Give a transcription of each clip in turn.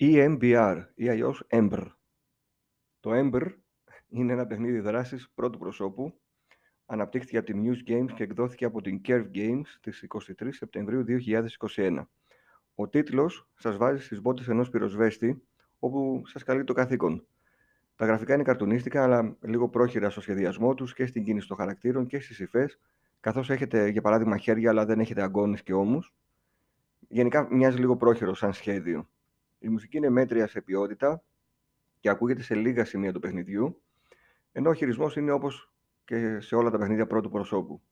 EMBR ή αλλιώς EMBR. Το EMBR είναι ένα παιχνίδι δράσης πρώτου προσώπου. Αναπτύχθηκε από την News Games και εκδόθηκε από την Curve Games στις 23 Σεπτεμβρίου 2021. Ο τίτλος σας βάζει στις μπότες ενός πυροσβέστη, όπου σας καλεί το καθήκον. Τα γραφικά είναι καρτουνίστικα, αλλά λίγο πρόχειρα στο σχεδιασμό τους και στην κίνηση των χαρακτήρων και στις υφές, καθώς έχετε για παράδειγμα χέρια, αλλά δεν έχετε αγκώνες και ώμους. Γενικά μοιάζει λίγο πρόχειρο σαν σχέδιο. Η μουσική είναι μέτρια σε ποιότητα και ακούγεται σε λίγα σημεία του παιχνιδιού, ενώ ο χειρισμός είναι όπως και σε όλα τα παιχνίδια πρώτου προσώπου.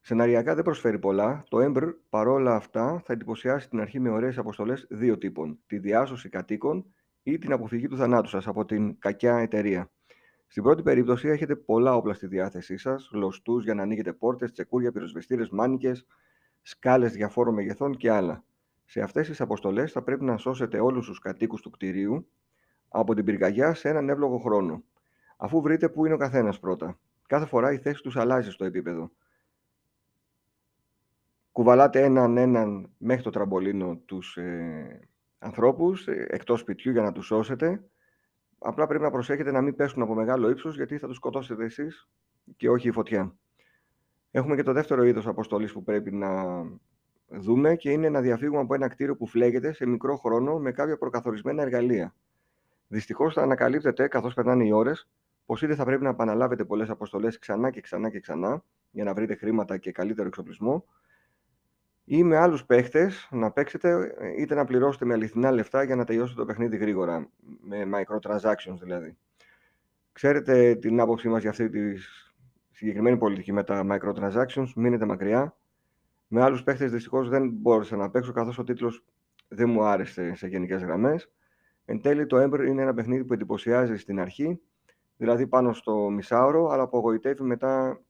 Σεναριακά δεν προσφέρει πολλά. Το Ember παρόλα αυτά θα εντυπωσιάσει την αρχή με ωραίες αποστολές δύο τύπων: τη διάσωση κατοίκων ή την αποφυγή του θανάτου σας από την κακιά εταιρεία. Στην πρώτη περίπτωση έχετε πολλά όπλα στη διάθεσή σας, λωστού για να ανοίγετε πόρτες, τσεκούρια, πυροσβεστήρες, μάνικες, σκάλες διαφόρων μεγεθών και άλλα. Σε αυτές τις αποστολές θα πρέπει να σώσετε όλους τους κατοίκους του κτηρίου από την πυρκαγιά σε έναν εύλογο χρόνο. Αφού βρείτε πού είναι ο καθένας πρώτα. Κάθε φορά η θέση τους αλλάζει στο επίπεδο. Κουβαλάτε έναν έναν μέχρι το τραμπολίνο τους ε, ανθρώπους ε, εκτός σπιτιού για να τους σώσετε. Απλά πρέπει να προσέχετε να μην πέσουν από μεγάλο ύψος γιατί θα τους σκοτώσετε εσείς και όχι η φωτιά. Έχουμε και το δεύτερο είδος αποστολής που πρέπει να δούμε και είναι να διαφύγουμε από ένα κτίριο που φλέγεται σε μικρό χρόνο με κάποια προκαθορισμένα εργαλεία. Δυστυχώς θα ανακαλύπτετε καθώς περνάνε οι ώρες πως είτε θα πρέπει να επαναλάβετε πολλές αποστολές ξανά και ξανά και ξανά για να βρείτε χρήματα και καλύτερο εξοπλισμό, ή με άλλους παίχτες να παίξετε είτε να πληρώσετε με αληθινά λεφτά για να τελειώσετε το παιχνίδι γρήγορα, με microtransactions δηλαδή. Ξέρετε την άποψή μας για αυτή τη συγκεκριμένη πολιτική με τα microtransactions, μείνετε μακριά. Με άλλους παίχτες δυστυχώς δεν μπόρεσα να παίξω καθώς ο τίτλος δεν μου άρεσε σε γενικές γραμμές. Εν τέλει, το Ember είναι ένα παιχνίδι που εντυπωσιάζει στην αρχή, δηλαδή πάνω στο μισάωρο, αλλά απογοητεύει μετά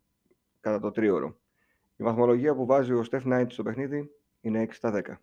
κατά το τρίωρο. Η βαθμολογία που βάζει ο Steph Knight στο παιχνίδι είναι 6 στα 10.